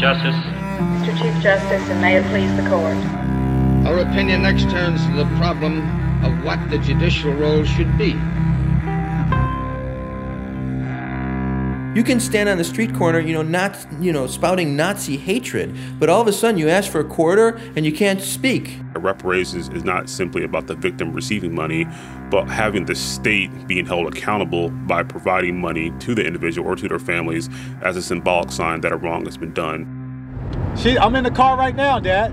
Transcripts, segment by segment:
Justice. Mr. Chief Justice, and may it please the court. Our opinion next turns to the problem of what the judicial role should be. You can stand on the street corner, you know, not, you know, spouting Nazi hatred, but all of a sudden you ask for a quarter and you can't speak. Reparations is not simply about the victim receiving money, but having the state being held accountable by providing money to the individual or to their families as a symbolic sign that a wrong has been done. See, I'm in the car right now, Dad.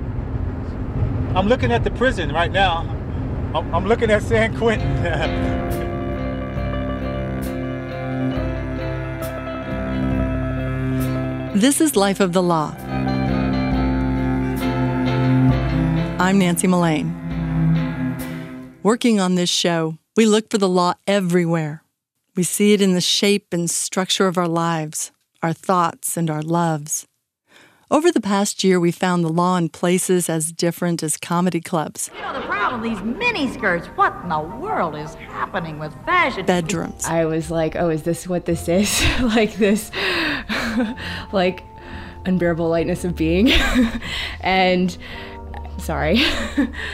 I'm looking at the prison right now. I'm, I'm looking at San Quentin. This is Life of the Law. I'm Nancy Mullane. Working on this show, we look for the law everywhere. We see it in the shape and structure of our lives, our thoughts, and our loves. Over the past year, we found the law in places as different as comedy clubs. You know the problem, these miniskirts. What in the world is happening with fashion? Bedrooms. I was like, oh, is this what this is? like this, like unbearable lightness of being. and sorry.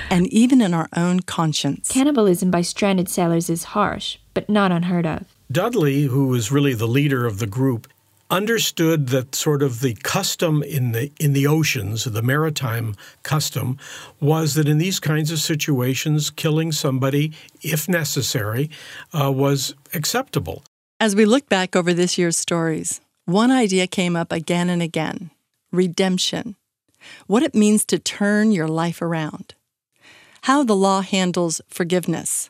and even in our own conscience. Cannibalism by stranded sailors is harsh, but not unheard of. Dudley, who was really the leader of the group, understood that sort of the custom in the in the oceans, the maritime custom, was that in these kinds of situations, killing somebody, if necessary, uh, was acceptable. As we look back over this year's stories, one idea came up again and again: redemption. What it means to turn your life around. How the law handles forgiveness.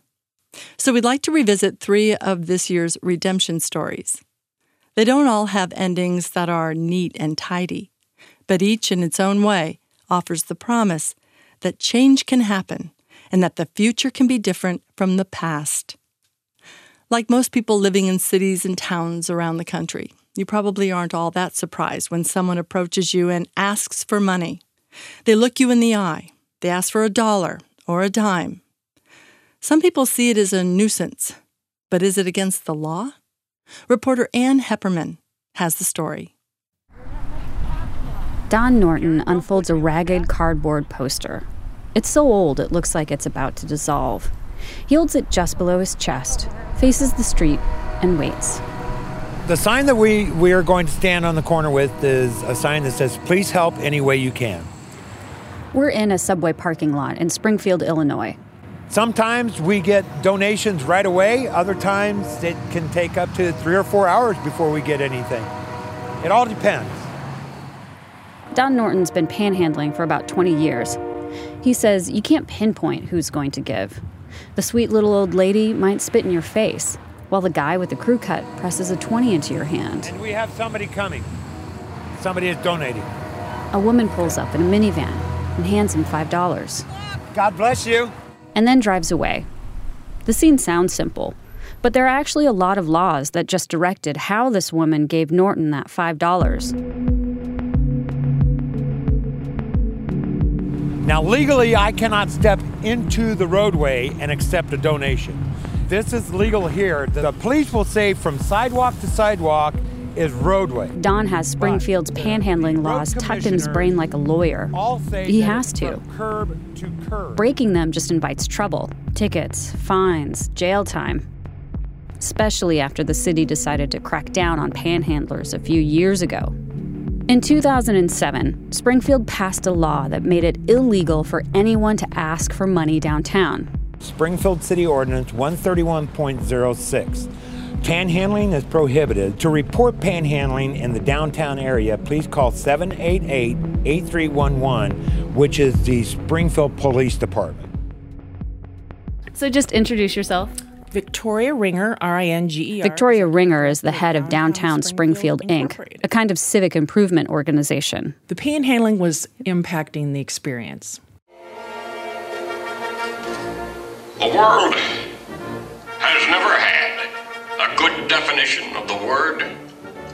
So we'd like to revisit three of this year's redemption stories. They don't all have endings that are neat and tidy, but each in its own way offers the promise that change can happen and that the future can be different from the past. Like most people living in cities and towns around the country, you probably aren't all that surprised when someone approaches you and asks for money. They look you in the eye, they ask for a dollar or a dime. Some people see it as a nuisance, but is it against the law? Reporter Ann Heppermann has the story. Don Norton unfolds a ragged cardboard poster. It's so old it looks like it's about to dissolve. He holds it just below his chest, faces the street, and waits. The sign that we, we are going to stand on the corner with is a sign that says, Please help any way you can. We're in a subway parking lot in Springfield, Illinois. Sometimes we get donations right away, other times it can take up to three or four hours before we get anything. It all depends. Don Norton's been panhandling for about 20 years. He says you can't pinpoint who's going to give. The sweet little old lady might spit in your face, while the guy with the crew cut presses a 20 into your hand. And we have somebody coming. Somebody is donating. A woman pulls up in a minivan and hands him $5. God bless you and then drives away. The scene sounds simple, but there are actually a lot of laws that just directed how this woman gave Norton that $5. Now, legally, I cannot step into the roadway and accept a donation. This is legal here. The police will say from sidewalk to sidewalk is roadway. Don has Springfield's panhandling laws tucked in his brain like a lawyer. He has to. Curb to curb. Breaking them just invites trouble tickets, fines, jail time. Especially after the city decided to crack down on panhandlers a few years ago. In 2007, Springfield passed a law that made it illegal for anyone to ask for money downtown. Springfield City Ordinance 131.06. Panhandling is prohibited. To report panhandling in the downtown area, please call 788 8311, which is the Springfield Police Department. So just introduce yourself. Victoria Ringer, R I N G E R. Victoria Ringer is the head of Downtown Springfield, Inc., a kind of civic improvement organization. The panhandling was impacting the experience. The world has never had a good definition of the word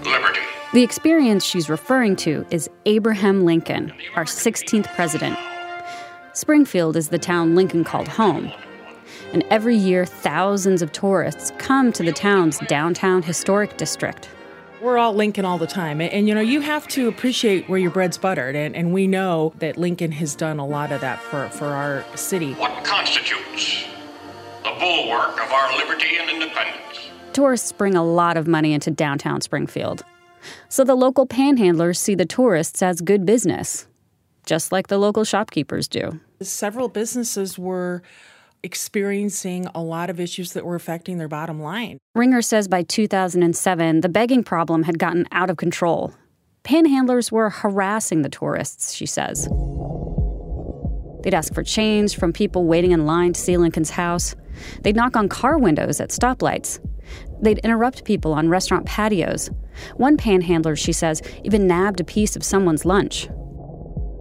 liberty. The experience she's referring to is Abraham Lincoln, our 16th president. Springfield is the town Lincoln called home. And every year, thousands of tourists come to the town's downtown historic district. We're all Lincoln all the time. And, and, you know, you have to appreciate where your bread's buttered. And, and we know that Lincoln has done a lot of that for, for our city. What constitutes the bulwark of our liberty and independence? Tourists bring a lot of money into downtown Springfield. So the local panhandlers see the tourists as good business, just like the local shopkeepers do. Several businesses were experiencing a lot of issues that were affecting their bottom line. Ringer says by 2007, the begging problem had gotten out of control. Panhandlers were harassing the tourists, she says. They'd ask for change from people waiting in line to see Lincoln's house. They'd knock on car windows at stoplights. They'd interrupt people on restaurant patios. One panhandler, she says, even nabbed a piece of someone's lunch.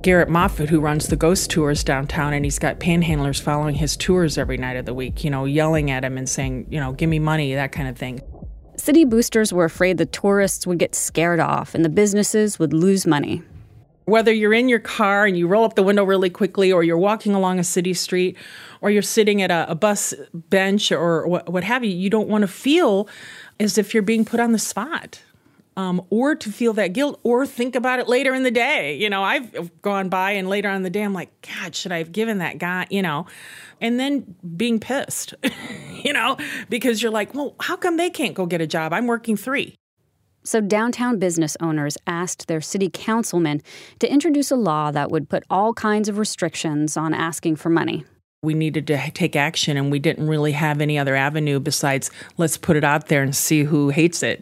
Garrett Moffat, who runs the ghost tours downtown, and he's got panhandlers following his tours every night of the week, you know, yelling at him and saying, you know, give me money, that kind of thing. City boosters were afraid the tourists would get scared off and the businesses would lose money. Whether you're in your car and you roll up the window really quickly, or you're walking along a city street, or you're sitting at a, a bus bench or what, what have you, you don't want to feel as if you're being put on the spot um, or to feel that guilt or think about it later in the day. You know, I've gone by and later on in the day, I'm like, God, should I have given that guy, you know? And then being pissed, you know, because you're like, well, how come they can't go get a job? I'm working three. So, downtown business owners asked their city councilman to introduce a law that would put all kinds of restrictions on asking for money. We needed to take action, and we didn't really have any other avenue besides let's put it out there and see who hates it.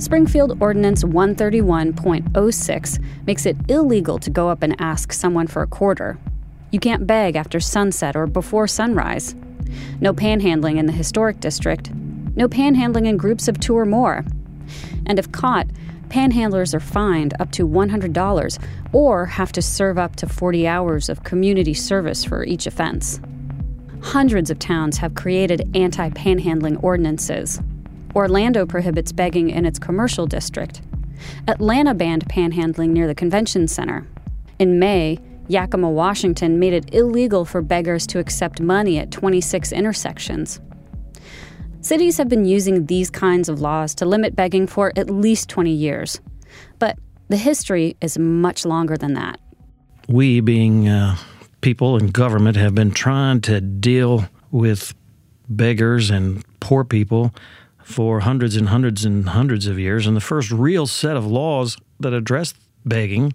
Springfield Ordinance 131.06 makes it illegal to go up and ask someone for a quarter. You can't beg after sunset or before sunrise. No panhandling in the historic district. No panhandling in groups of two or more. And if caught, panhandlers are fined up to $100 or have to serve up to 40 hours of community service for each offense. Hundreds of towns have created anti panhandling ordinances. Orlando prohibits begging in its commercial district. Atlanta banned panhandling near the convention center. In May, Yakima, Washington made it illegal for beggars to accept money at 26 intersections. Cities have been using these kinds of laws to limit begging for at least 20 years. But the history is much longer than that. We, being uh, people in government, have been trying to deal with beggars and poor people for hundreds and hundreds and hundreds of years. And the first real set of laws that addressed begging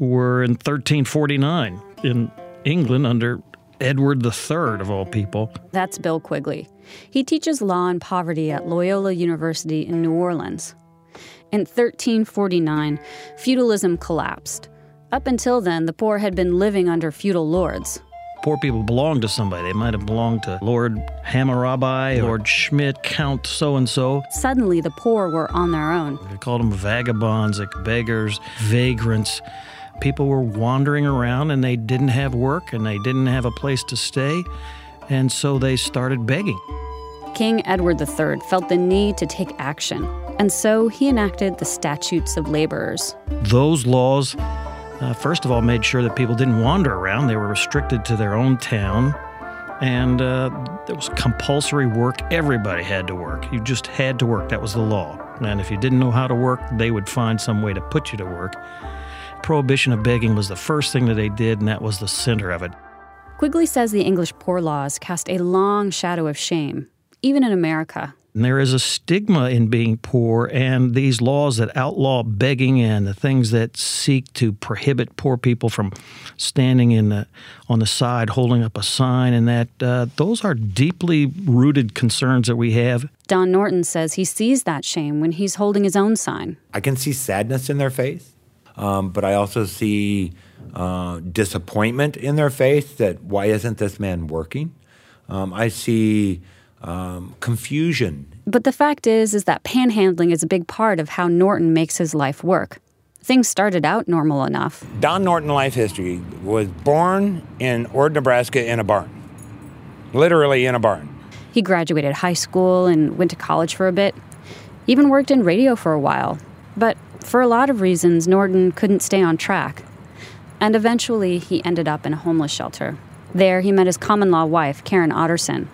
were in 1349 in England under Edward III, of all people. That's Bill Quigley. He teaches law and poverty at Loyola University in New Orleans. In 1349, feudalism collapsed. Up until then, the poor had been living under feudal lords. Poor people belonged to somebody. They might have belonged to Lord Hammurabi, Lord Schmidt, Count so and so. Suddenly, the poor were on their own. They called them vagabonds, like beggars, vagrants. People were wandering around and they didn't have work and they didn't have a place to stay, and so they started begging. King Edward III felt the need to take action, and so he enacted the Statutes of Laborers. Those laws uh, first of all, made sure that people didn't wander around. They were restricted to their own town. And uh, there was compulsory work. Everybody had to work. You just had to work. That was the law. And if you didn't know how to work, they would find some way to put you to work. Prohibition of begging was the first thing that they did, and that was the center of it. Quigley says the English Poor Laws cast a long shadow of shame, even in America. And there is a stigma in being poor, and these laws that outlaw begging and the things that seek to prohibit poor people from standing in the, on the side holding up a sign, and that uh, those are deeply rooted concerns that we have. Don Norton says he sees that shame when he's holding his own sign. I can see sadness in their face, um, but I also see uh, disappointment in their face that why isn't this man working? Um, I see um, confusion. But the fact is, is that panhandling is a big part of how Norton makes his life work. Things started out normal enough. Don Norton life history was born in Ord, Nebraska in a barn. Literally in a barn. He graduated high school and went to college for a bit. Even worked in radio for a while. But for a lot of reasons, Norton couldn't stay on track. And eventually, he ended up in a homeless shelter. There, he met his common law wife, Karen Otterson,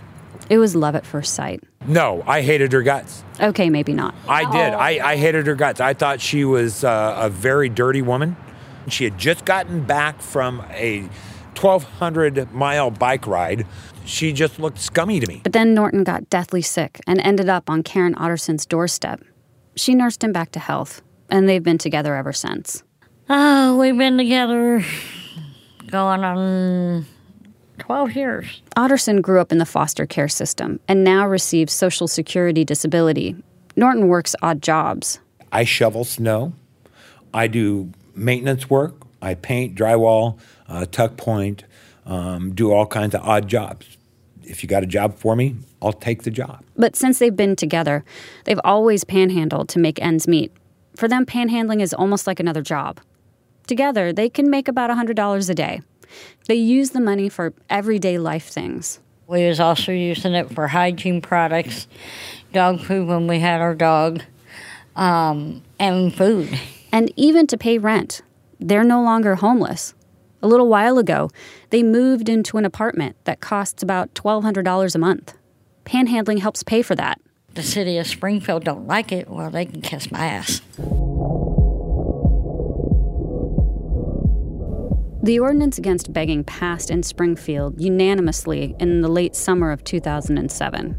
It was love at first sight. No, I hated her guts. Okay, maybe not. I did. I, I hated her guts. I thought she was uh, a very dirty woman. She had just gotten back from a 1,200 mile bike ride. She just looked scummy to me. But then Norton got deathly sick and ended up on Karen Otterson's doorstep. She nursed him back to health, and they've been together ever since. Oh, we've been together going on 12 years. Otterson grew up in the foster care system and now receives Social Security disability. Norton works odd jobs. I shovel snow. I do maintenance work. I paint, drywall, uh, tuck point, um, do all kinds of odd jobs. If you got a job for me, I'll take the job. But since they've been together, they've always panhandled to make ends meet. For them, panhandling is almost like another job. Together, they can make about $100 a day. They use the money for everyday life things. We was also using it for hygiene products, dog food when we had our dog, um, and food. And even to pay rent. They're no longer homeless. A little while ago, they moved into an apartment that costs about $1,200 a month. Panhandling helps pay for that. The city of Springfield don't like it, well, they can kiss my ass. The ordinance against begging passed in Springfield unanimously in the late summer of 2007.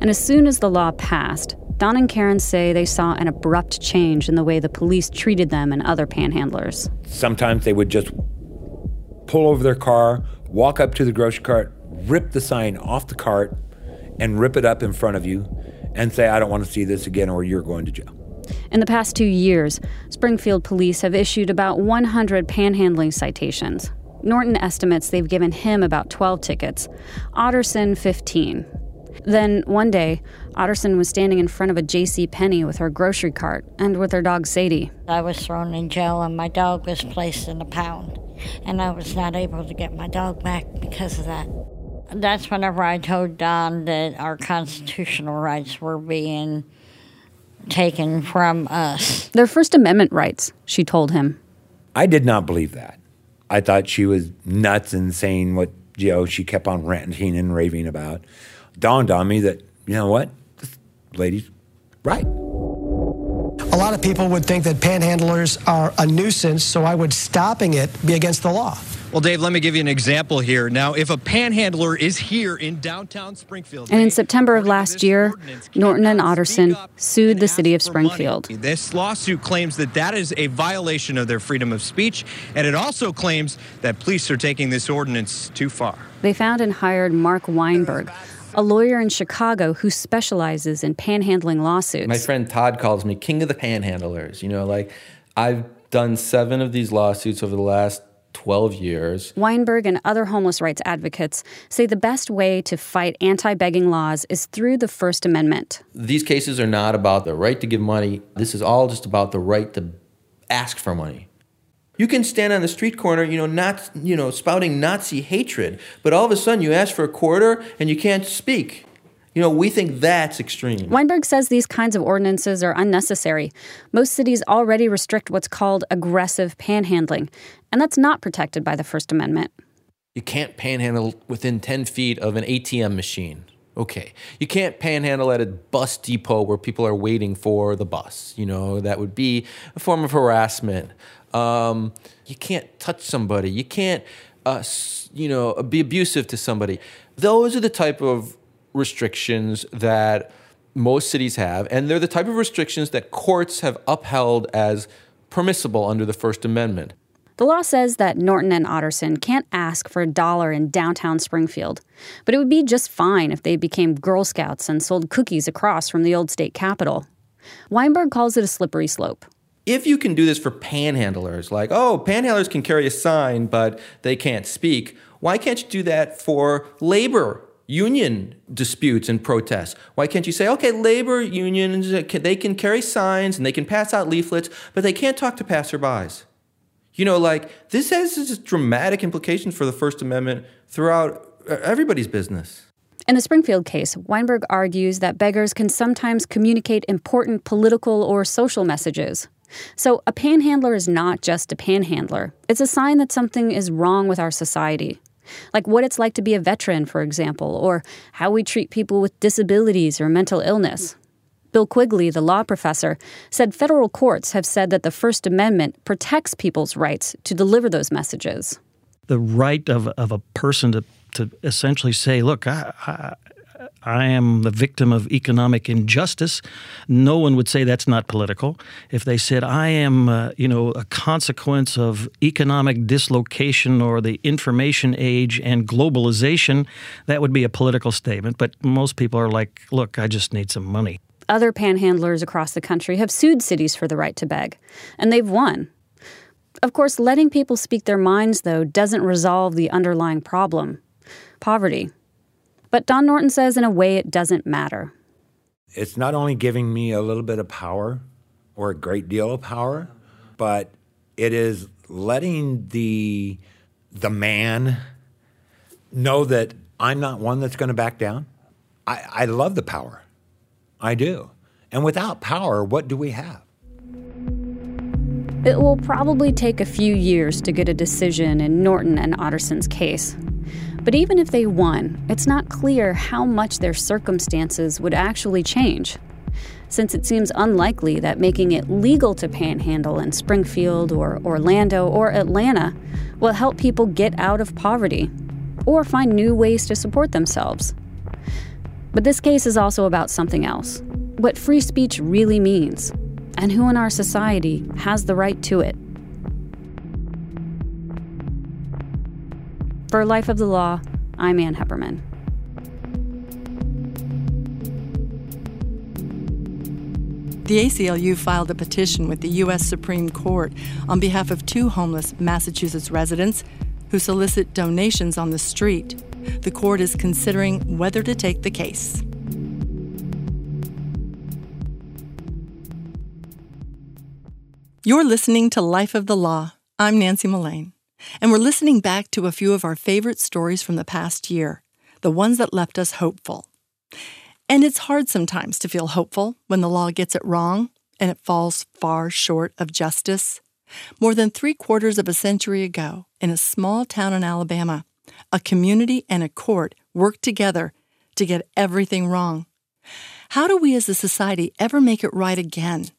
And as soon as the law passed, Don and Karen say they saw an abrupt change in the way the police treated them and other panhandlers. Sometimes they would just pull over their car, walk up to the grocery cart, rip the sign off the cart, and rip it up in front of you and say, I don't want to see this again, or you're going to jail. In the past two years, Springfield police have issued about 100 panhandling citations. Norton estimates they've given him about 12 tickets, Otterson 15. Then one day, Otterson was standing in front of a J.C. Penney with her grocery cart and with her dog Sadie. I was thrown in jail and my dog was placed in a pound, and I was not able to get my dog back because of that. That's whenever I told Don that our constitutional rights were being taken from us. Their First Amendment rights, she told him. I did not believe that. I thought she was nuts and saying what you know she kept on ranting and raving about. Dawned on me that you know what, this lady's right. A lot of people would think that panhandlers are a nuisance, so I would stopping it be against the law. Well, Dave, let me give you an example here. Now, if a panhandler is here in downtown Springfield, And in September of last year, Norton and Otterson sued the city of Springfield. this lawsuit claims that that is a violation of their freedom of speech, and it also claims that police are taking this ordinance too far. They found and hired Mark Weinberg, a lawyer in Chicago who specializes in panhandling lawsuits. My friend Todd calls me king of the panhandlers. You know, like I've done seven of these lawsuits over the last 12 years. Weinberg and other homeless rights advocates say the best way to fight anti begging laws is through the First Amendment. These cases are not about the right to give money. This is all just about the right to ask for money. You can stand on the street corner, you know, not, you know, spouting Nazi hatred, but all of a sudden you ask for a quarter and you can't speak. You know, we think that's extreme. Weinberg says these kinds of ordinances are unnecessary. Most cities already restrict what's called aggressive panhandling, and that's not protected by the First Amendment. You can't panhandle within 10 feet of an ATM machine. Okay. You can't panhandle at a bus depot where people are waiting for the bus. You know, that would be a form of harassment. Um, you can't touch somebody. You can't, uh, you know, be abusive to somebody. Those are the type of restrictions that most cities have, and they're the type of restrictions that courts have upheld as permissible under the First Amendment. The law says that Norton and Otterson can't ask for a dollar in downtown Springfield, but it would be just fine if they became Girl Scouts and sold cookies across from the old state capitol. Weinberg calls it a slippery slope. If you can do this for panhandlers, like, oh, panhandlers can carry a sign, but they can't speak, why can't you do that for labor union disputes and protests. Why can't you say, okay, labor unions, they can carry signs and they can pass out leaflets, but they can't talk to passerbys? You know, like, this has just dramatic implications for the First Amendment throughout uh, everybody's business. In the Springfield case, Weinberg argues that beggars can sometimes communicate important political or social messages. So, a panhandler is not just a panhandler, it's a sign that something is wrong with our society. like what it's like to be a veteran, for example, or how we treat people with disabilities or mental illness. Bill Quigley, the law professor, said federal courts have said that the First Amendment protects people's rights to deliver those messages. The right of, of a person to, to essentially say, look, I, I, I am the victim of economic injustice. No one would say that's not political. If they said I am, uh, you know, a consequence of economic dislocation or the information age and globalization, that would be a political statement. But most people are like, look, I just need some money. Other panhandlers across the country have sued cities for the right to beg, and they've won. Of course, letting people speak their minds, though, doesn't resolve the underlying problem poverty. But Don Norton says, in a way, it doesn't matter. It's not only giving me a little bit of power or a great deal of power, but it is letting the the man know that I'm not one that's going to back down. I, I love the power. I do. And without power, what do we have? It will probably take a few years to get a decision in Norton and Otterson's case. But even if they won, it's not clear how much their circumstances would actually change. Since it seems unlikely that making it legal to panhandle in Springfield or Orlando or Atlanta will help people get out of poverty or find new ways to support themselves. But this case is also about something else what free speech really means, and who in our society has the right to it. For Life of the Law, I'm Ann Heppermann. The ACLU filed a petition with the U.S. Supreme Court on behalf of two homeless Massachusetts residents who solicit donations on the street. The court is considering whether to take the case. You're listening to Life of the Law. I'm Nancy Mullane, and we're listening back to a few of our favorite stories from the past year, the ones that left us hopeful. And it's hard sometimes to feel hopeful when the law gets it wrong and it falls far short of justice. More than three quarters of a century ago, in a small town in Alabama, a community and a court worked together to get everything wrong. How do we as a society ever make it right again?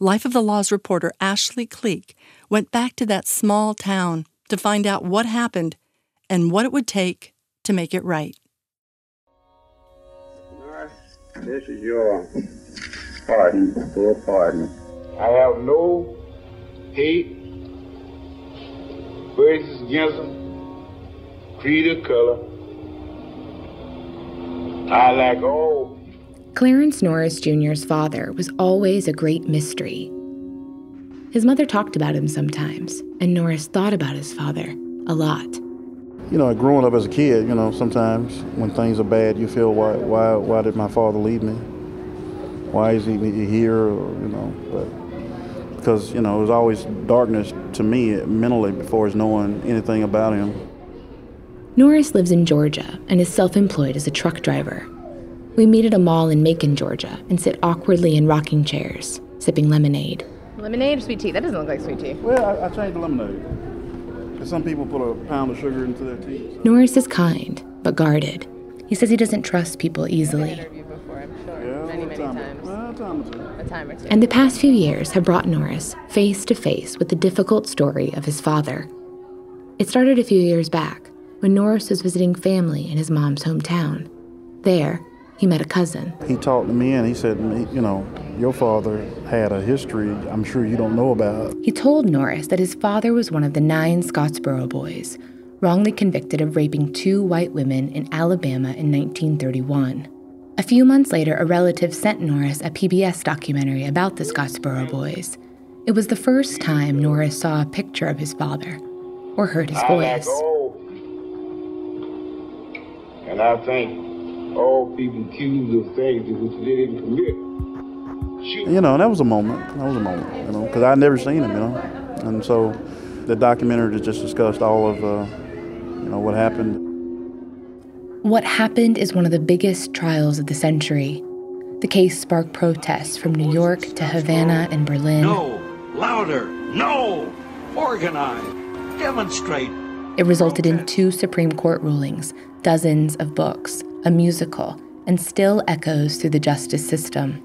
Life of the Law's reporter Ashley Cleek went back to that small town to find out what happened and what it would take to make it right. This is your pardon, full pardon. I have no hate, prejudice against them, creed or color. I like all Clarence Norris Jr.'s father was always a great mystery. His mother talked about him sometimes, and Norris thought about his father a lot. You know, growing up as a kid, you know, sometimes when things are bad, you feel, why, why, why did my father leave me? Why is he here? Or, you know, but because you know, it was always darkness to me mentally before knowing anything about him. Norris lives in Georgia and is self-employed as a truck driver. We meet at a mall in Macon, Georgia, and sit awkwardly in rocking chairs, sipping lemonade. Lemonade or sweet tea? That doesn't look like sweet tea. Well, I, I changed the lemonade. Because some people put a pound of sugar into their tea. Norris is kind, but guarded. He says he doesn't trust people easily. And the past few years have brought Norris face to face with the difficult story of his father. It started a few years back when Norris was visiting family in his mom's hometown. There, he met a cousin. He talked to me and he said, you know, your father had a history I'm sure you don't know about. He told Norris that his father was one of the nine Scottsboro boys, wrongly convicted of raping two white women in Alabama in 1931. A few months later, a relative sent Norris a PBS documentary about the Scottsboro boys. It was the first time Norris saw a picture of his father or heard his voice. And I think all people accused of things which they didn't commit. Shoot. You know, that was a moment. That was a moment, you know, because I'd never seen him, you know. And so the documentary just discussed all of, uh, you know, what happened. What happened is one of the biggest trials of the century. The case sparked protests from New York to Havana and Berlin. No! Louder! No! Organize! Demonstrate! It resulted in two Supreme Court rulings, dozens of books, a musical, and still echoes through the justice system.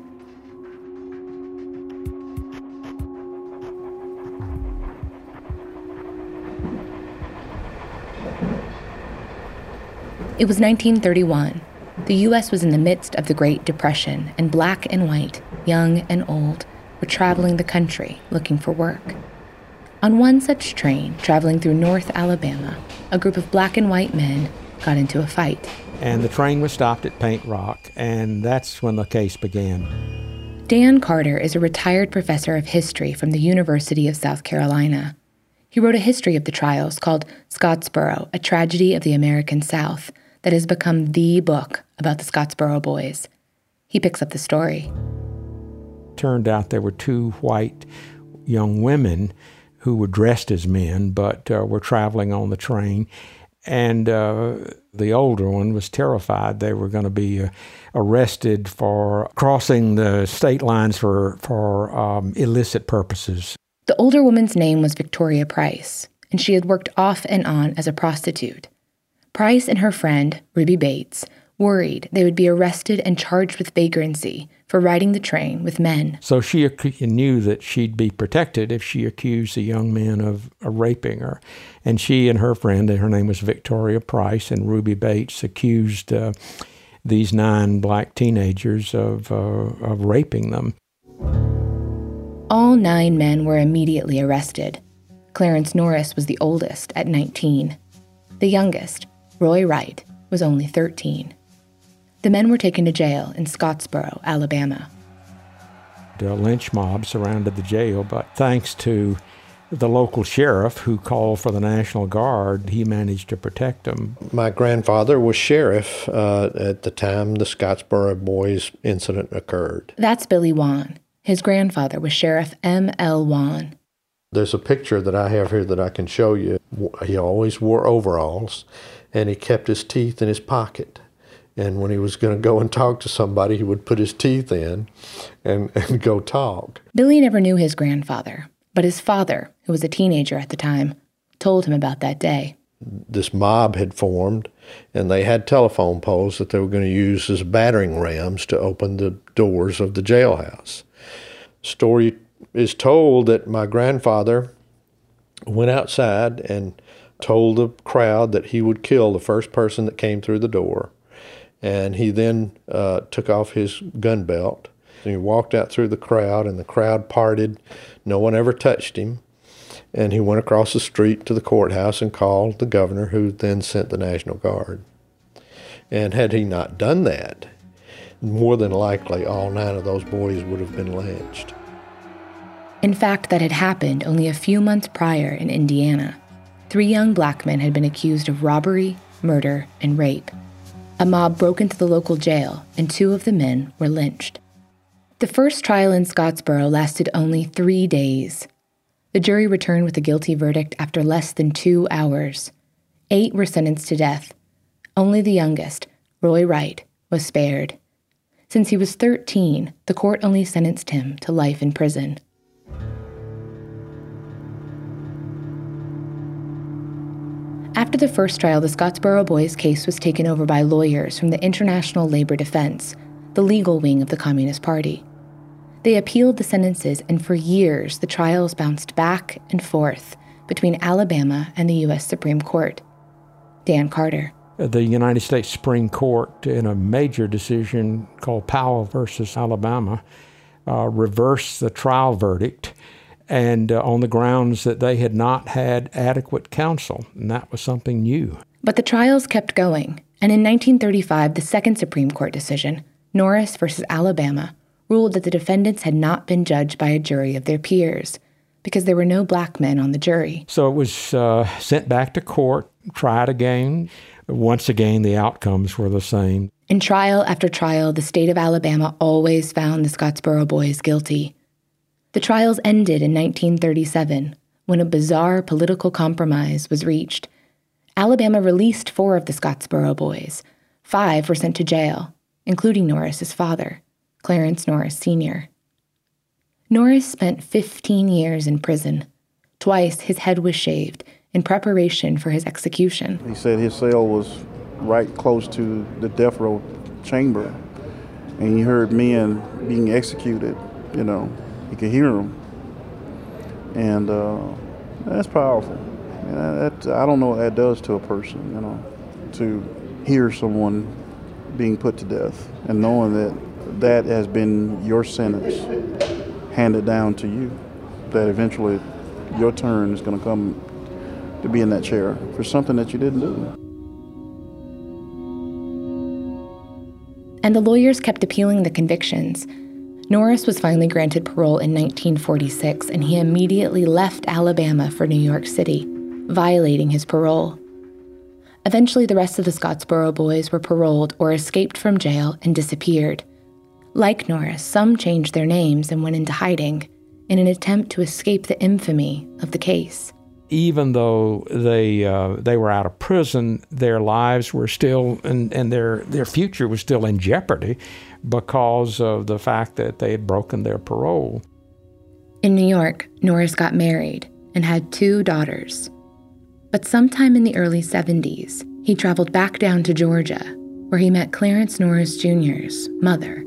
It was 1931. The U.S. was in the midst of the Great Depression, and black and white, young and old, were traveling the country looking for work. On one such train, traveling through North Alabama, a group of black and white men got into a fight. And the train was stopped at Paint Rock, and that's when the case began. Dan Carter is a retired professor of history from the University of South Carolina. He wrote a history of the trials called Scottsboro A Tragedy of the American South that has become the book about the Scottsboro boys. He picks up the story. Turned out there were two white young women who were dressed as men but uh, were traveling on the train. And uh, the older one was terrified they were going to be uh, arrested for crossing the state lines for, for um, illicit purposes. The older woman's name was Victoria Price, and she had worked off and on as a prostitute. Price and her friend, Ruby Bates, worried they would be arrested and charged with vagrancy for riding the train with men. So she knew that she'd be protected if she accused the young men of, of raping her. And she and her friend, her name was Victoria Price, and Ruby Bates accused uh, these nine black teenagers of, uh, of raping them. All nine men were immediately arrested. Clarence Norris was the oldest at 19. The youngest, Roy Wright, was only 13. The men were taken to jail in Scottsboro, Alabama. The lynch mob surrounded the jail, but thanks to the local sheriff who called for the National Guard, he managed to protect them. My grandfather was sheriff uh, at the time the Scottsboro Boys incident occurred. That's Billy Wann. His grandfather was Sheriff M. L. Wann. There's a picture that I have here that I can show you. He always wore overalls and he kept his teeth in his pocket. And when he was going to go and talk to somebody, he would put his teeth in and, and go talk. Billy never knew his grandfather, but his father, who was a teenager at the time, told him about that day. This mob had formed, and they had telephone poles that they were going to use as battering rams to open the doors of the jailhouse. Story is told that my grandfather went outside and told the crowd that he would kill the first person that came through the door. And he then uh, took off his gun belt. And he walked out through the crowd, and the crowd parted. No one ever touched him. And he went across the street to the courthouse and called the governor, who then sent the National Guard. And had he not done that, more than likely all nine of those boys would have been lynched. In fact, that had happened only a few months prior in Indiana three young black men had been accused of robbery, murder, and rape. A mob broke into the local jail, and two of the men were lynched. The first trial in Scottsboro lasted only three days. The jury returned with a guilty verdict after less than two hours. Eight were sentenced to death. Only the youngest, Roy Wright, was spared. Since he was 13, the court only sentenced him to life in prison. After the first trial, the Scottsboro Boys case was taken over by lawyers from the International Labor Defense, the legal wing of the Communist Party. They appealed the sentences, and for years the trials bounced back and forth between Alabama and the U.S. Supreme Court. Dan Carter. The United States Supreme Court, in a major decision called Powell versus Alabama, uh, reversed the trial verdict and uh, on the grounds that they had not had adequate counsel, and that was something new. But the trials kept going, and in 1935, the second Supreme Court decision, Norris versus Alabama, ruled that the defendants had not been judged by a jury of their peers because there were no black men on the jury. So it was uh, sent back to court, tried again. Once again, the outcomes were the same. In trial after trial, the state of Alabama always found the Scottsboro boys guilty. The trials ended in 1937 when a bizarre political compromise was reached. Alabama released four of the Scottsboro boys. Five were sent to jail, including Norris's father, Clarence Norris Sr. Norris spent 15 years in prison. Twice his head was shaved, in preparation for his execution. He said his cell was right close to the death row chamber, and he heard men being executed. You know, he could hear them, and uh, that's powerful. that, I don't know what that does to a person. You know, to hear someone being put to death and knowing that that has been your sentence handed down to you, that eventually your turn is going to come to be in that chair for something that you didn't do. And the lawyers kept appealing the convictions. Norris was finally granted parole in 1946, and he immediately left Alabama for New York City, violating his parole. Eventually, the rest of the Scottsboro boys were paroled or escaped from jail and disappeared. Like Norris, some changed their names and went into hiding in an attempt to escape the infamy of the case. Even though they uh, they were out of prison, their lives were still and, and their their future was still in jeopardy because of the fact that they had broken their parole. In New York, Norris got married and had two daughters. But sometime in the early 70s, he traveled back down to Georgia, where he met Clarence Norris Jr.'s mother.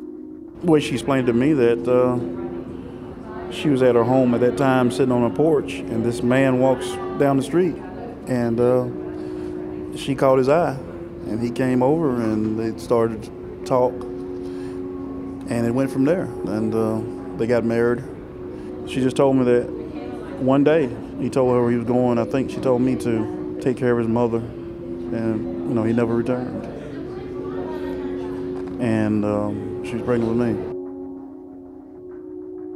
Well, she explained to me that uh, she was at her home at that time sitting on a porch, and this man walks down the street, and uh, she caught his eye, and he came over, and they started to talk, and it went from there, and uh, they got married. She just told me that one day he told her he was going. I think she told me to take care of his mother, and you know he never returned. And um, she was pregnant with me.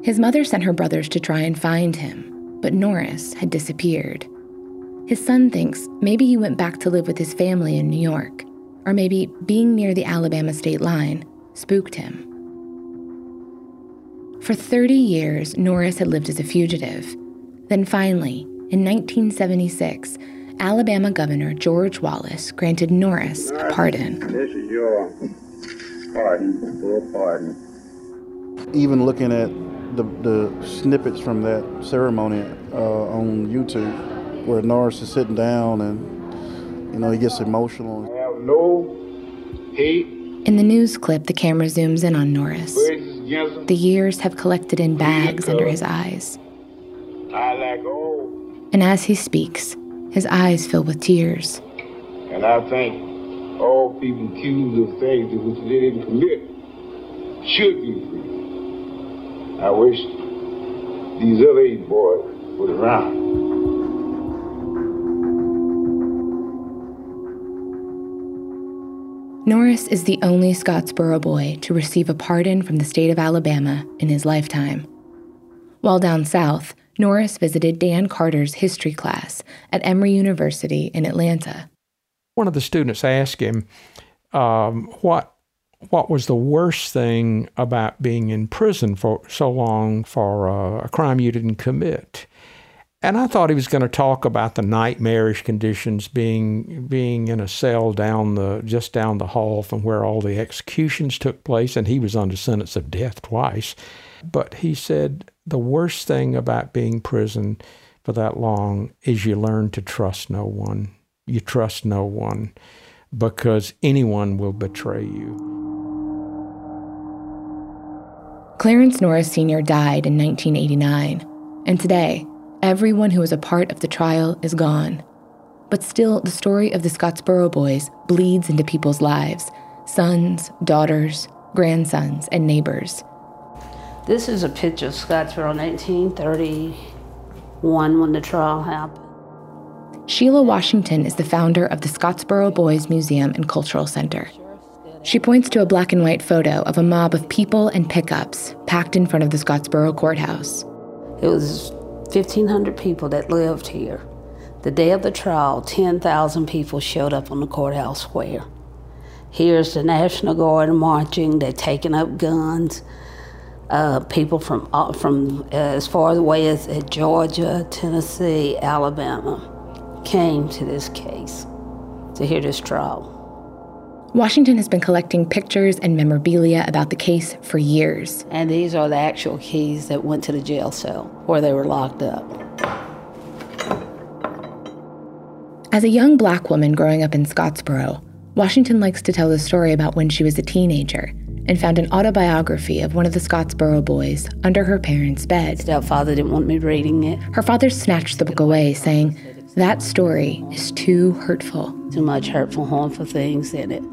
His mother sent her brothers to try and find him, but Norris had disappeared. His son thinks maybe he went back to live with his family in New York, or maybe being near the Alabama state line spooked him. For 30 years, Norris had lived as a fugitive, then finally, in 1976, Alabama Governor George Wallace granted Norris a pardon. This is your pardon, full pardon. Even looking at the, the snippets from that ceremony uh, on YouTube, where Norris is sitting down and you know he gets emotional. I have no hate. In the news clip, the camera zooms in on Norris. The years have collected in bags under his eyes. And as he speaks, his eyes fill with tears. And I think all people accused of things which they didn't commit should be free. I wish these other eight boys were around. Norris is the only Scottsboro boy to receive a pardon from the state of Alabama in his lifetime. While down south, Norris visited Dan Carter's history class at Emory University in Atlanta. One of the students asked him um, what what was the worst thing about being in prison for so long for uh, a crime you didn't commit. And I thought he was going to talk about the nightmarish conditions being being in a cell down the just down the hall from where all the executions took place, and he was under sentence of death twice. But he said the worst thing about being prison for that long is you learn to trust no one. You trust no one because anyone will betray you. Clarence Norris Sr. died in 1989, and today, everyone who was a part of the trial is gone. But still, the story of the Scottsboro boys bleeds into people's lives sons, daughters, grandsons, and neighbors. This is a picture of Scottsboro 1931 when the trial happened. Sheila Washington is the founder of the Scottsboro Boys Museum and Cultural Center. She points to a black and white photo of a mob of people and pickups packed in front of the Scottsboro courthouse. It was 1,500 people that lived here. The day of the trial, 10,000 people showed up on the courthouse square. Here's the National Guard marching, they're taking up guns uh, people from uh, from uh, as far away as Georgia, Tennessee, Alabama came to this case to hear this trial. Washington has been collecting pictures and memorabilia about the case for years. And these are the actual keys that went to the jail cell where they were locked up. As a young black woman growing up in Scottsboro, Washington likes to tell the story about when she was a teenager and found an autobiography of one of the Scottsboro boys under her parents' bed. Stepfather didn't want me reading it. Her father snatched the book away, saying, That story is too hurtful. Too much hurtful, harmful things in it.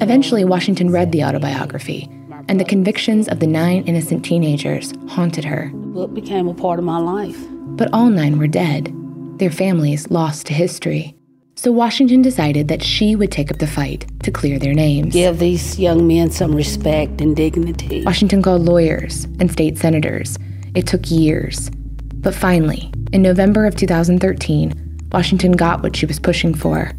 Eventually, Washington read the autobiography, and the convictions of the nine innocent teenagers haunted her. The book became a part of my life. But all nine were dead, their families lost to history. So Washington decided that she would take up the fight to clear their names. Give these young men some respect and dignity. Washington called lawyers and state senators. It took years. But finally, in November of 2013, Washington got what she was pushing for.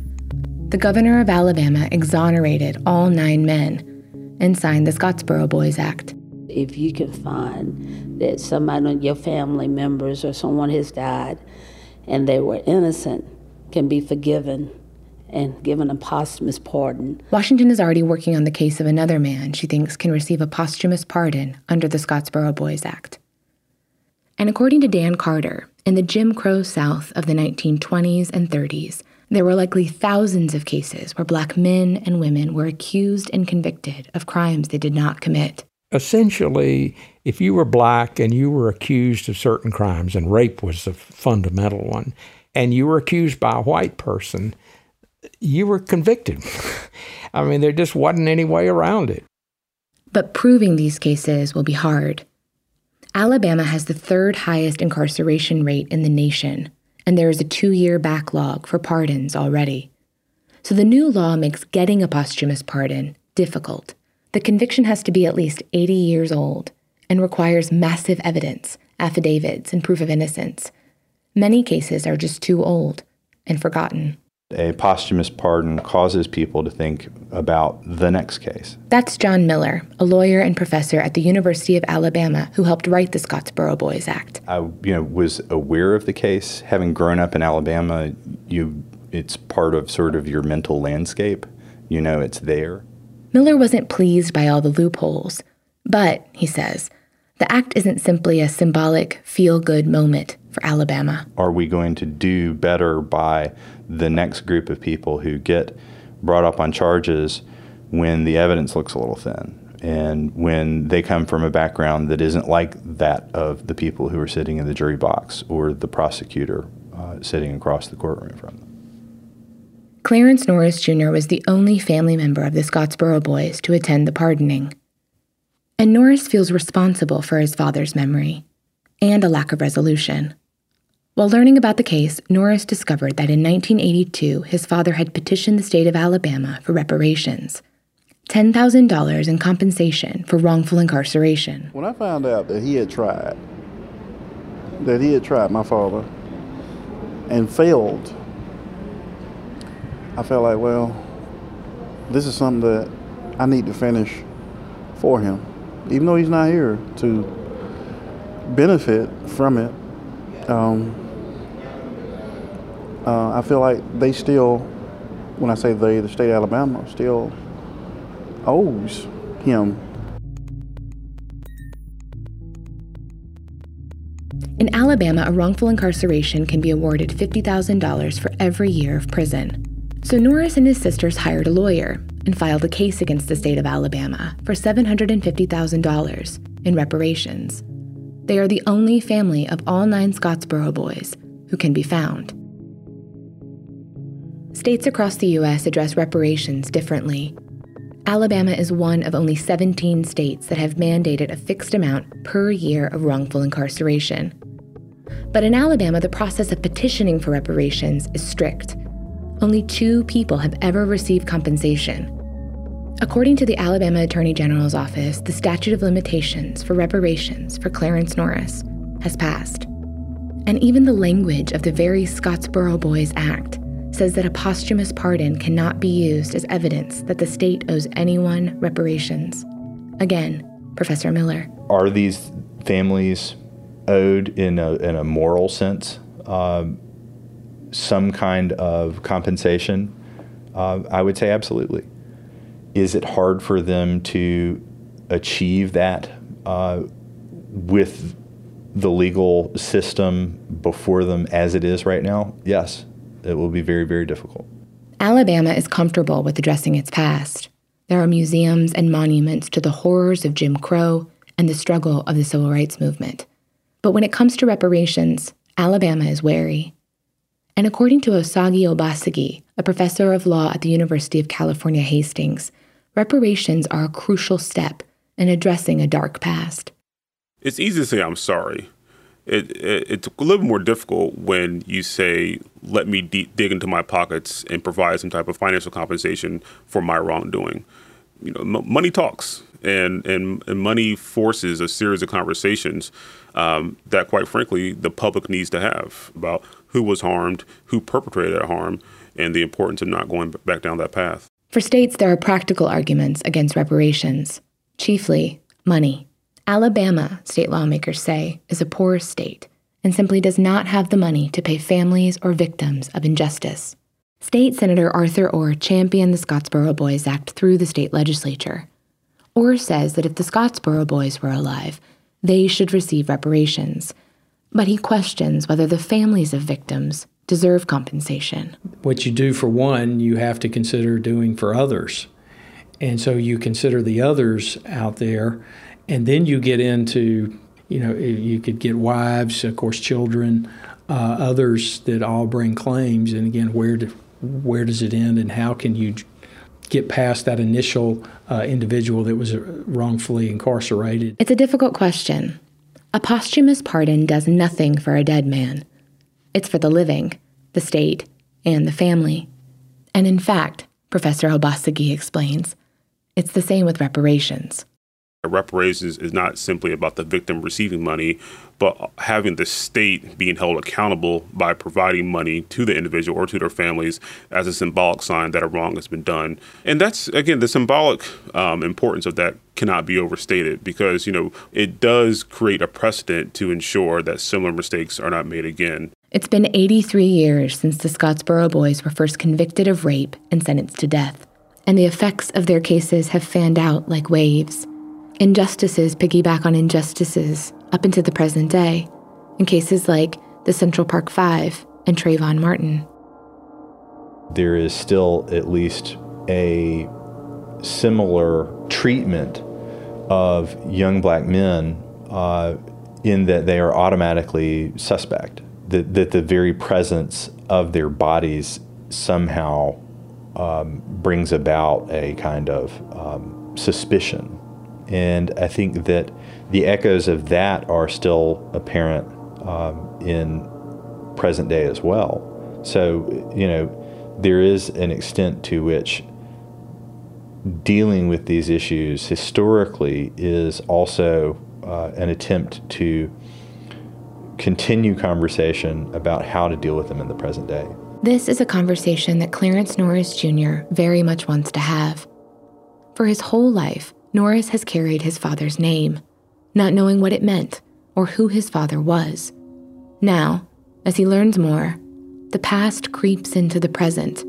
The governor of Alabama exonerated all nine men and signed the Scottsboro Boys Act. If you can find that somebody your family members or someone has died and they were innocent, can be forgiven and given a posthumous pardon. Washington is already working on the case of another man she thinks can receive a posthumous pardon under the Scottsboro Boys Act. And according to Dan Carter, in the Jim Crow South of the 1920s and 30s, there were likely thousands of cases where black men and women were accused and convicted of crimes they did not commit. Essentially, if you were black and you were accused of certain crimes, and rape was the fundamental one, and you were accused by a white person, you were convicted. I mean, there just wasn't any way around it. But proving these cases will be hard. Alabama has the third highest incarceration rate in the nation, and there is a two year backlog for pardons already. So the new law makes getting a posthumous pardon difficult. The conviction has to be at least 80 years old and requires massive evidence, affidavits, and proof of innocence. Many cases are just too old and forgotten. A posthumous pardon causes people to think about the next case. That's John Miller, a lawyer and professor at the University of Alabama who helped write the Scottsboro Boys Act. I you know was aware of the case having grown up in Alabama, you it's part of sort of your mental landscape. You know it's there. Miller wasn't pleased by all the loopholes, but he says, the act isn't simply a symbolic feel good moment for Alabama. Are we going to do better by the next group of people who get brought up on charges when the evidence looks a little thin? And when they come from a background that isn't like that of the people who are sitting in the jury box or the prosecutor uh, sitting across the courtroom from them. Clarence Norris Jr. was the only family member of the Scottsboro Boys to attend the pardoning. And Norris feels responsible for his father's memory and a lack of resolution. While learning about the case, Norris discovered that in 1982 his father had petitioned the state of Alabama for reparations $10,000 in compensation for wrongful incarceration. When I found out that he had tried, that he had tried my father and failed, I felt like, well, this is something that I need to finish for him, even though he's not here to benefit from it. Um, uh, I feel like they still, when I say they, the state of Alabama still owes him. In Alabama, a wrongful incarceration can be awarded $50,000 for every year of prison. So Norris and his sisters hired a lawyer and filed a case against the state of Alabama for $750,000 in reparations. They are the only family of all nine Scottsboro boys who can be found. States across the U.S. address reparations differently. Alabama is one of only 17 states that have mandated a fixed amount per year of wrongful incarceration. But in Alabama, the process of petitioning for reparations is strict. Only two people have ever received compensation. According to the Alabama Attorney General's office, the statute of limitations for reparations for Clarence Norris has passed. And even the language of the very Scottsboro Boys Act says that a posthumous pardon cannot be used as evidence that the state owes anyone reparations. Again, Professor Miller. Are these families owed in a, in a moral sense um, some kind of compensation? Uh, I would say absolutely. Is it hard for them to achieve that uh, with the legal system before them as it is right now? Yes, it will be very, very difficult. Alabama is comfortable with addressing its past. There are museums and monuments to the horrors of Jim Crow and the struggle of the civil rights movement. But when it comes to reparations, Alabama is wary. And according to Osagie Obasogie, a professor of law at the University of California, Hastings, reparations are a crucial step in addressing a dark past. It's easy to say I'm sorry. It, it, it's a little more difficult when you say, let me de- dig into my pockets and provide some type of financial compensation for my wrongdoing. You know, m- money talks, and, and, and money forces a series of conversations um, that, quite frankly, the public needs to have about who was harmed, who perpetrated that harm, and the importance of not going back down that path. For states, there are practical arguments against reparations, chiefly money. Alabama, state lawmakers say, is a poor state and simply does not have the money to pay families or victims of injustice. State Senator Arthur Orr championed the Scottsboro Boys Act through the state legislature. Orr says that if the Scottsboro Boys were alive, they should receive reparations. But he questions whether the families of victims deserve compensation. What you do for one, you have to consider doing for others. And so you consider the others out there, and then you get into, you know, you could get wives, of course, children, uh, others that all bring claims. And again, where do, where does it end, and how can you get past that initial uh, individual that was wrongfully incarcerated? It's a difficult question. A posthumous pardon does nothing for a dead man. It's for the living, the state, and the family. And in fact, Professor Obasogie explains, it's the same with reparations. Reparations is not simply about the victim receiving money, but having the state being held accountable by providing money to the individual or to their families as a symbolic sign that a wrong has been done. And that's, again, the symbolic um, importance of that cannot be overstated because, you know, it does create a precedent to ensure that similar mistakes are not made again. It's been 83 years since the Scottsboro boys were first convicted of rape and sentenced to death, and the effects of their cases have fanned out like waves. Injustices piggyback on injustices up into the present day, in cases like the Central Park Five and Trayvon Martin. There is still at least a similar treatment of young black men uh, in that they are automatically suspect that, that the very presence of their bodies somehow um, brings about a kind of um, suspicion. And I think that the echoes of that are still apparent um, in present day as well. So, you know, there is an extent to which dealing with these issues historically is also uh, an attempt to continue conversation about how to deal with them in the present day. This is a conversation that Clarence Norris Jr. very much wants to have. For his whole life, Norris has carried his father's name, not knowing what it meant or who his father was. Now, as he learns more, the past creeps into the present,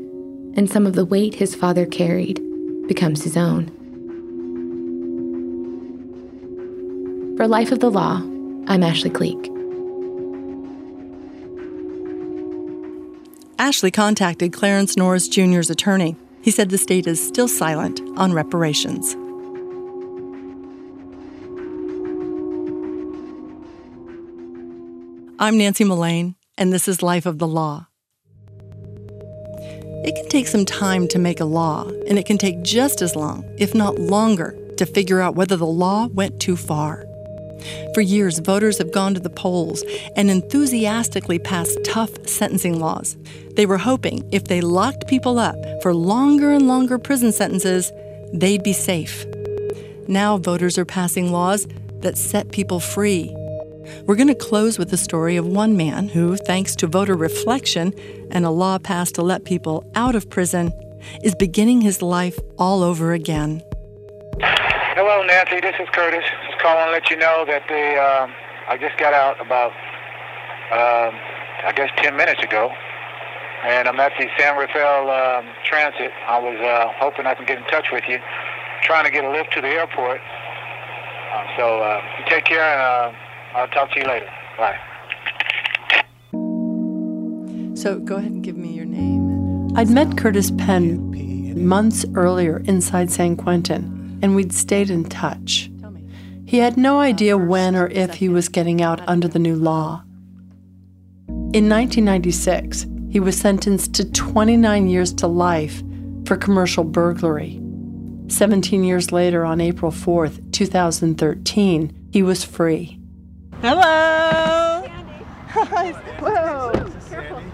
and some of the weight his father carried becomes his own. For Life of the Law, I'm Ashley Cleek. Ashley contacted Clarence Norris Jr.'s attorney. He said the state is still silent on reparations. I'm Nancy Mullane, and this is Life of the Law. It can take some time to make a law, and it can take just as long, if not longer, to figure out whether the law went too far. For years, voters have gone to the polls and enthusiastically passed tough sentencing laws. They were hoping if they locked people up for longer and longer prison sentences, they'd be safe. Now, voters are passing laws that set people free. We're going to close with the story of one man who, thanks to voter reflection and a law passed to let people out of prison, is beginning his life all over again. Hello, Nancy. This is Curtis. Just calling to let you know that the um, I just got out about um, I guess 10 minutes ago, and I'm at the San Rafael um, Transit. I was uh, hoping I can get in touch with you, trying to get a lift to the airport. Uh, so uh, take care, and uh, I'll talk to you later. Bye. So go ahead and give me your name. I'd met Curtis Penn months earlier inside San Quentin, and we'd stayed in touch. He had no idea when or if he was getting out under the new law. In 1996, he was sentenced to 29 years to life for commercial burglary. 17 years later, on April 4th, 2013, he was free. Hello. Hi. Whoa.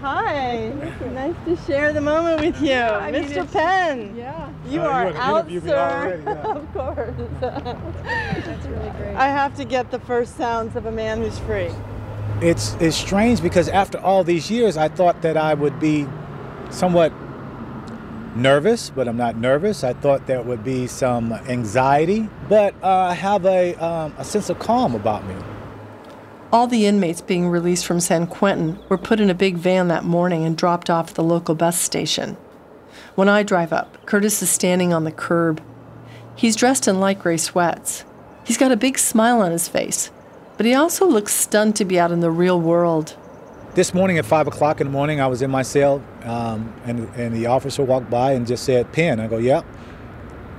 Hi. Nice to share the moment with you, I Mr. it's- Penn. yeah. You Uh, are you out, sir. already, yeah. of course. That's really great. I have to get the first sounds of a man who's free. It's it's strange because after all these years, I thought that I would be somewhat nervous, but I'm not nervous. I thought there would be some anxiety, but uh, I have a um, a sense of calm about me. All the inmates being released from San Quentin were put in a big van that morning and dropped off at the local bus station. When I drive up, Curtis is standing on the curb. He's dressed in light gray sweats. He's got a big smile on his face, but he also looks stunned to be out in the real world. This morning at five o'clock in the morning, I was in my cell, um, and and the officer walked by and just said, "Penn." I go, "Yep."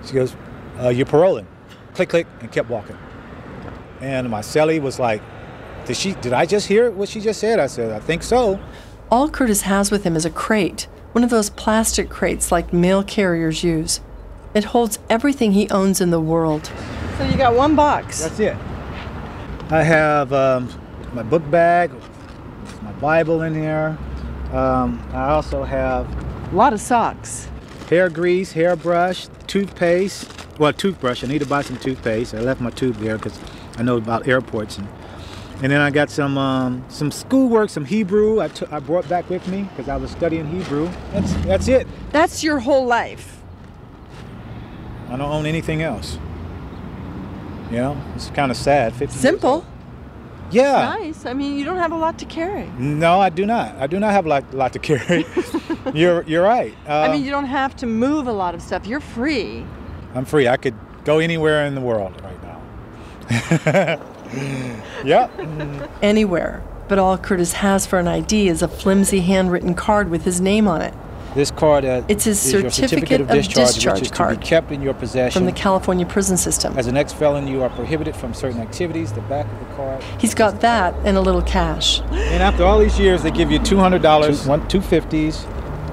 She goes, uh, "You're paroling." Click, click, and kept walking. And my cellie was like, "Did she? Did I just hear what she just said?" I said, "I think so." All Curtis has with him is a crate, one of those plastic crates like mail carriers use. It holds everything he owns in the world. So you got one box. That's it. I have um, my book bag, my Bible in there. Um, I also have a lot of socks, hair grease, hairbrush, toothpaste. Well, toothbrush. I need to buy some toothpaste. I left my tube there because I know about airports. And, and then I got some um, some schoolwork, some Hebrew. I I brought back with me because I was studying Hebrew. That's that's it. That's your whole life. I don't own anything else. You know, it's kind of sad. Simple. Yeah. Nice. I mean, you don't have a lot to carry. No, I do not. I do not have a lot, lot to carry. you're you're right. Uh, I mean, you don't have to move a lot of stuff. You're free. I'm free. I could go anywhere in the world right now. yep. Anywhere. But all Curtis has for an ID is a flimsy handwritten card with his name on it This card uh, It's his is your certificate of of discharge, discharge which is to card be kept in your possession. from the California prison system. As an ex-felon, you are prohibited from certain activities. The back of the card. He's got that and a little cash. And after all these years, they give you two hundred dollars, one two fifties.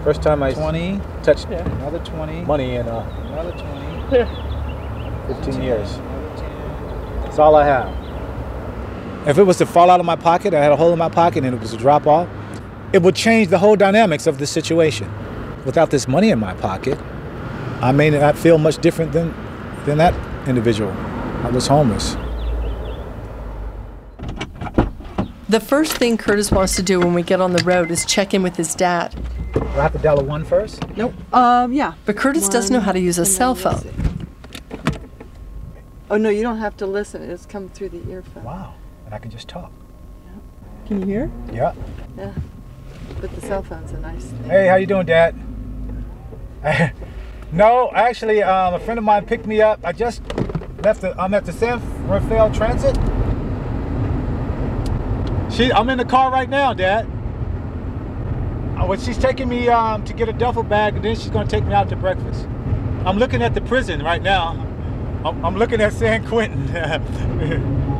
First time I twenty touched another twenty money and uh, another twenty. Fifteen years. That's all I have. If it was to fall out of my pocket, I had a hole in my pocket, and it was to drop off, it would change the whole dynamics of the situation. Without this money in my pocket, I may not feel much different than than that individual. I was homeless. The first thing Curtis wants to do when we get on the road is check in with his dad. Do I have to dial a one first? Nope. Um, yeah. But Curtis doesn't know how to use a cell phone. Oh no, you don't have to listen. It's just comes through the earphone. Wow. And I can just talk. Can you hear? Yeah. Yeah. But the cell phone's a nice thing. Hey, how you doing, Dad? no, actually, um, a friend of mine picked me up. I just left. The, I'm at the San Rafael Transit. She, I'm in the car right now, Dad. Uh, well, she's taking me um, to get a duffel bag, and then she's going to take me out to breakfast. I'm looking at the prison right now. I'm, I'm looking at San Quentin.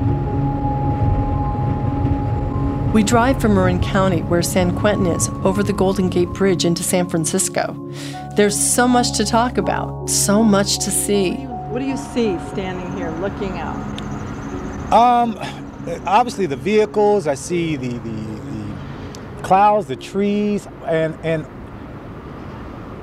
We drive from Marin County, where San Quentin is, over the Golden Gate Bridge into San Francisco. There's so much to talk about, so much to see. What do you see standing here looking out? Um, obviously the vehicles. I see the the, the clouds, the trees, and and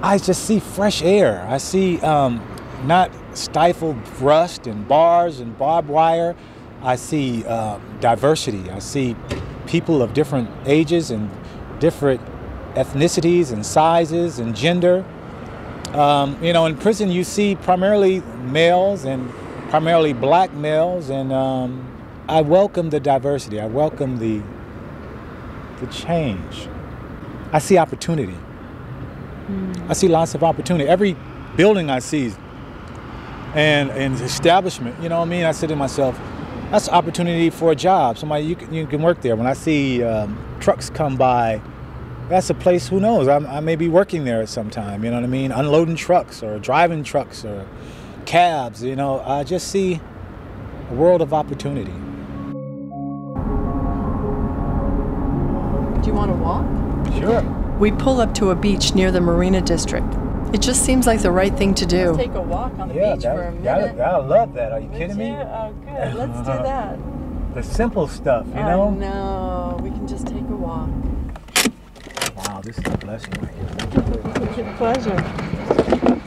I just see fresh air. I see um, not stifled rust and bars and barbed wire. I see uh, diversity. I see people of different ages and different ethnicities and sizes and gender. Um, you know, in prison you see primarily males and primarily black males, and um, I welcome the diversity. I welcome the the change. I see opportunity. I see lots of opportunity. Every building I see and and establishment, you know what I mean? I say to myself, that's opportunity for a job. Somebody you can, you can work there. When I see um, trucks come by that's a place. Who knows? I, I may be working there at some time. You know what I mean? Unloading trucks or driving trucks or cabs. You know, I just see a world of opportunity. Do you want to walk? Sure. We pull up to a beach near the Marina District. It just seems like the right thing to do. Take a walk on the Yeah, beach that- for a that- minute. I love that. Are you Would kidding me? you? Oh, good. Let's do that. The simple stuff, you I know? know. We can just take a walk. Wow, this is a blessing right here. It's a pleasure.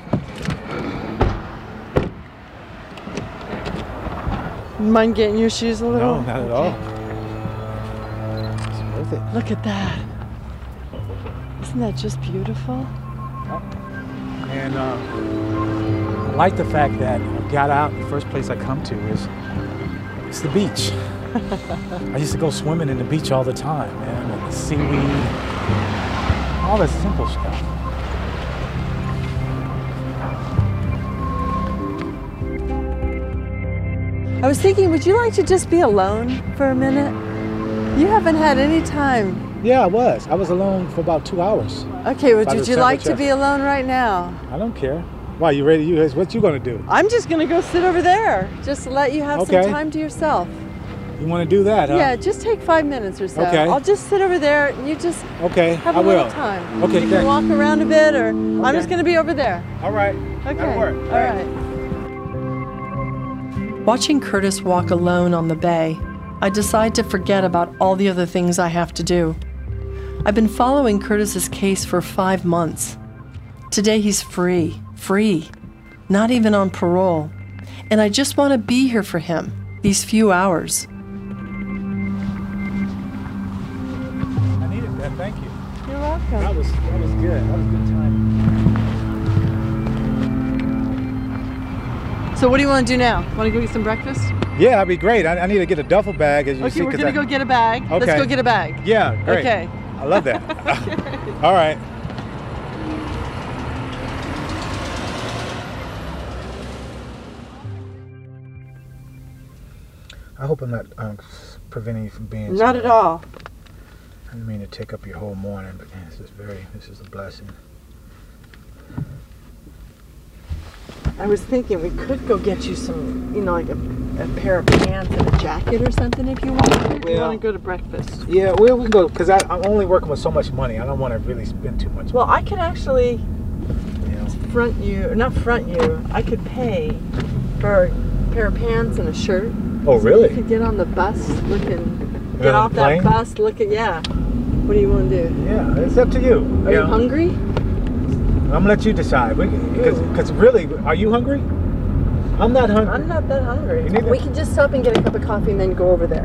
Mind getting your shoes a little? No, not at all. It's worth it. Look at that. Isn't that just beautiful? And uh, I like the fact that I got out. The first place I come to is it's the beach. I used to go swimming in the beach all the time, man. And the seaweed, all the simple stuff. I was thinking, would you like to just be alone for a minute? You haven't had any time. Yeah, I was. I was alone for about two hours. Okay, would By would you like to be alone right now? I don't care. Why you ready? You guys, what you gonna do? I'm just gonna go sit over there. Just let you have Okay. some time to yourself. You want to do that? Huh? Yeah, just take five minutes or so. Okay. I'll just sit over there and you just Okay, have a I little will. time. Okay, you thanks. can walk around a bit or I'm just gonna be over there. All right. Okay. That'll work. All right. Watching Curtis walk alone on the bay, I decide to forget about all the other things I have to do. I've been following Curtis's case for five months. Today he's free, free, not even on parole. And I just want to be here for him these few hours. I needed that. Thank you. You're welcome. That was that was good. That was good time. So what do you want to do now? Want to go get some breakfast? Yeah, that'd be great. I, I need to get a duffel bag, as you see. Okay, we're gonna I- go get a bag. Okay. Let's go get a bag. Yeah, great. Okay. I love that. All right. I hope I'm not um, preventing you from being. Not at all. I didn't mean to take up your whole morning, but man, this is very, this is a blessing. I was thinking we could go get you some, you know, like a, a pair of pants and a jacket or something if you want to. you Well- want to go to breakfast? Yeah, well, we can go because I'm only working with so much money. I don't want to really spend too much. Well, I could actually front you, not front you. I could pay for a pair of pants and a shirt. Oh, So really? You could get on the bus, look and Get get on off that bus, look at yeah. What do you want to do? Yeah, it's up to you. Are you hungry? I'm gonna let you decide. Because really, are you hungry? I'm not hungry. I'm not that hungry. We can just stop and get a cup of coffee and then go over there.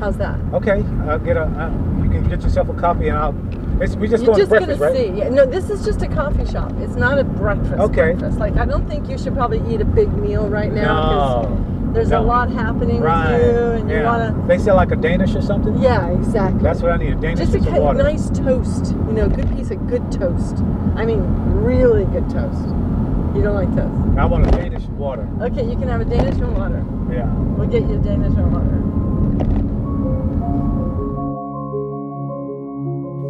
How's that? Okay, I'll get a. Uh, you can get yourself a coffee, and I'll. It's, we just You're going just to breakfast, gonna right? see. Yeah, no, this is just a coffee shop. It's not a breakfast. Okay. Breakfast. Like I don't think you should probably eat a big meal right now No. There's No. a lot happening Right. with you, and you wanna. They sell like a Danish or something. Yeah, exactly. That's what I need. A Danish Just a with some ki- water. nice toast. You know, a good piece of good toast. I mean, really good toast. You don't like toast? I want a Danish water. Okay, you can have a Danish and water. Yeah. We'll get you a Danish and water.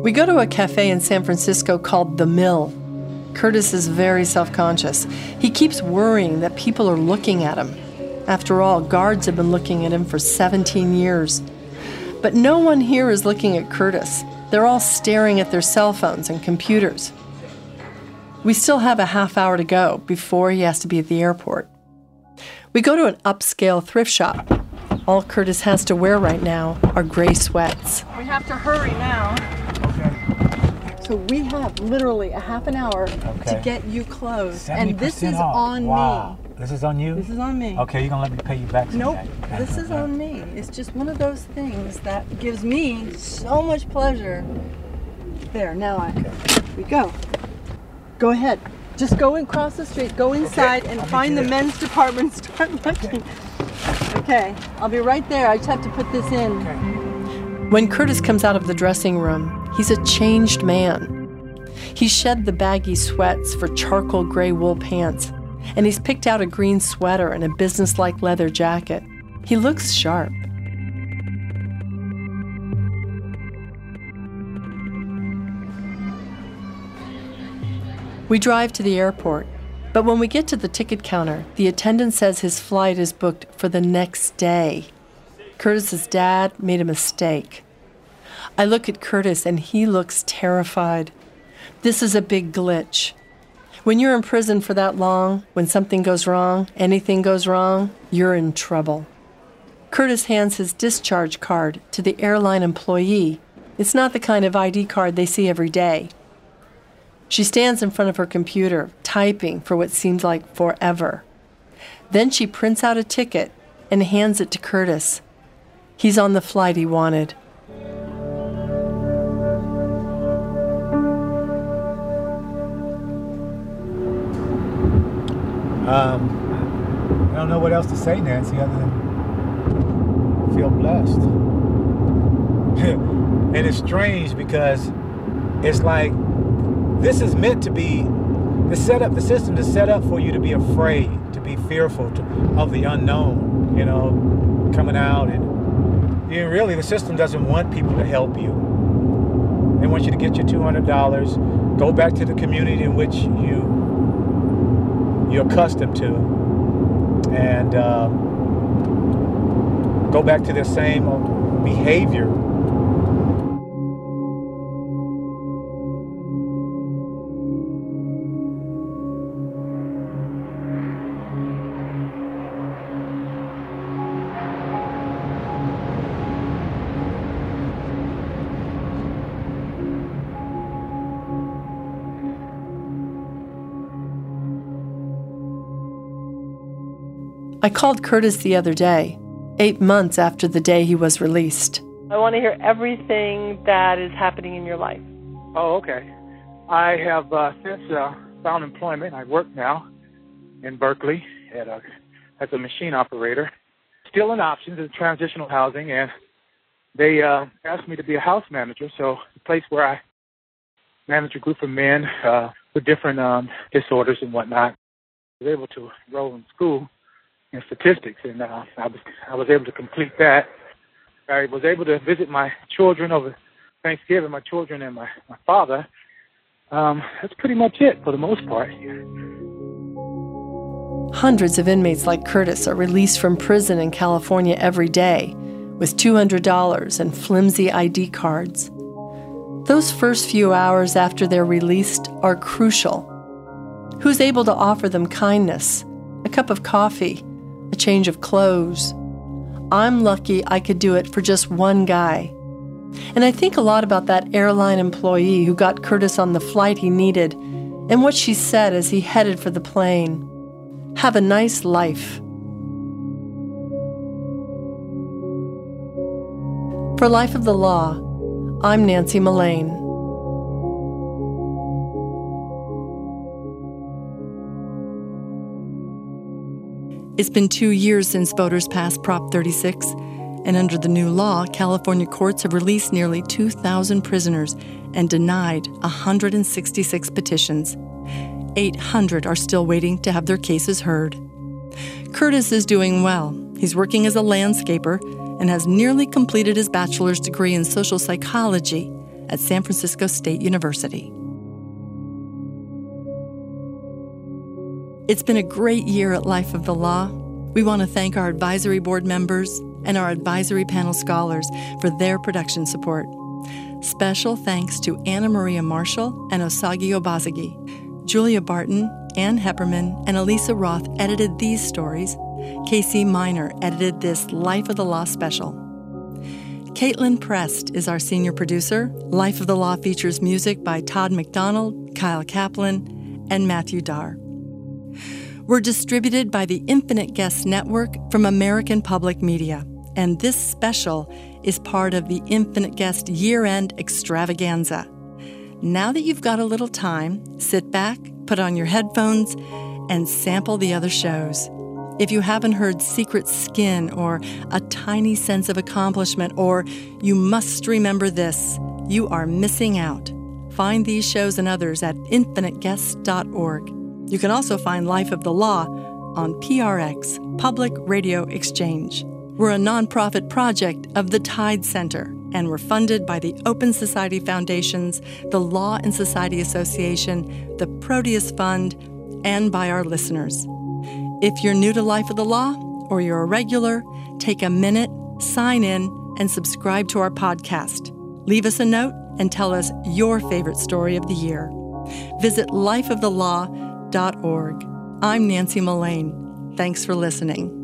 We go to a cafe in San Francisco called The Mill. Curtis is very self conscious. He keeps worrying that people are looking at him. After all, guards have been looking at him for 17 years. But no one here is looking at Curtis. They're all staring at their cell phones and computers. We still have a half hour to go before he has to be at the airport. We go to an upscale thrift shop. All Curtis has to wear right now are gray sweats. We have to hurry now. Okay. So we have literally a half an hour to get you clothes, and this is off. on wow. This is on you? This is on me. Okay, you're going to let me pay you back some Nope, of this is on me. It's just one of those things that gives me so much pleasure. There, now I we go. Go ahead. Just go and cross the street. Go inside and I'll find the there. men's department. Start looking. Okay, I'll be right there. I just have to put this in. When Curtis comes out of the dressing room, he's a changed man. He shed the baggy sweats for charcoal gray wool pants, and he's picked out a green sweater and a businesslike leather jacket. He looks sharp. We drive to the airport, but when we get to the ticket counter, the attendant says his flight is booked for the next day. Curtis's dad made a mistake. I look at Curtis and he looks terrified. This is a big glitch. When you're in prison for that long, when something goes wrong, anything goes wrong, you're in trouble. Curtis hands his discharge card to the airline employee. It's not the kind of ID card they see every day. She stands in front of her computer, typing for what seems like forever. Then she prints out a ticket and hands it to Curtis. He's on the flight he wanted. Um, I don't know what else to say, Nancy, other than feel blessed. and it's strange because it's like this is meant to be the setup. The system is set up for you to be afraid, to be fearful to, of the unknown. You know, coming out and you know, really the system doesn't want people to help you. They want you to get your two hundred dollars, go back to the community in which you you're accustomed to, and uh, go back to the same behavior. I called Curtis the other day, eight months after the day he was released. I want to hear everything that is happening in your life. Oh, okay. I have uh, since uh, found employment. I work now in Berkeley at a, as a machine operator. Still in options in transitional housing, and they uh, asked me to be a house manager. So the place where I manage a group of men uh, with different um, disorders and whatnot. I was able to enroll in school in statistics, and uh, I was I was able to complete that. I was able to visit my children over Thanksgiving, my children and my my father. Um, that's pretty much it for the most part. Hundreds of inmates like Curtis are released from prison in California every day with $200 and flimsy ID cards. Those first few hours after they're released are crucial. Who's able to offer them kindness, a cup of coffee, a change of clothes? I'm lucky I could do it for just one guy. And I think a lot about that airline employee who got Curtis on the flight he needed and what she said as he headed for the plane. Have a nice life. For Life of the Law, I'm Nancy Mullane. It's been two years since voters passed Prop 36, and under the new law, California courts have released nearly 2,000 prisoners and denied 166 petitions. 800 are still waiting to have their cases heard. Curtis is doing well. He's working as a landscaper and has nearly completed his bachelor's degree in social psychology at San Francisco State University. It's been a great year at Life of the Law. We want to thank our advisory board members and our advisory panel scholars for their production support. Special thanks to Anna Maria Marshall and Osagie Obasogie. Julia Barton, Ann Heppermann, and Elisa Roth edited these stories. Casey Miner edited this Life of the Law special. Caitlin Prest is our senior producer. Life of the Law features music by Todd McDonald, Kyle Kaplan, and Matthew Darr. We're distributed by the Infinite Guest Network from American Public Media, and this special is part of the Infinite Guest year end extravaganza. Now that you've got a little time, sit back, put on your headphones, and sample the other shows. If you haven't heard Secret Skin or A Tiny Sense of Accomplishment or You Must Remember This, you are missing out. Find these shows and others at infiniteguests.org. You can also find Life of the Law on PRX, Public Radio Exchange. We're a nonprofit project of the Tides Center and we're funded by the Open Society Foundations, the Law and Society Association, the Proteus Fund, and by our listeners. If you're new to Life of the Law or you're a regular, take a minute, sign in, and subscribe to our podcast. Leave us a note and tell us your favorite story of the year. Visit I'm Nancy Mullane. Thanks for listening.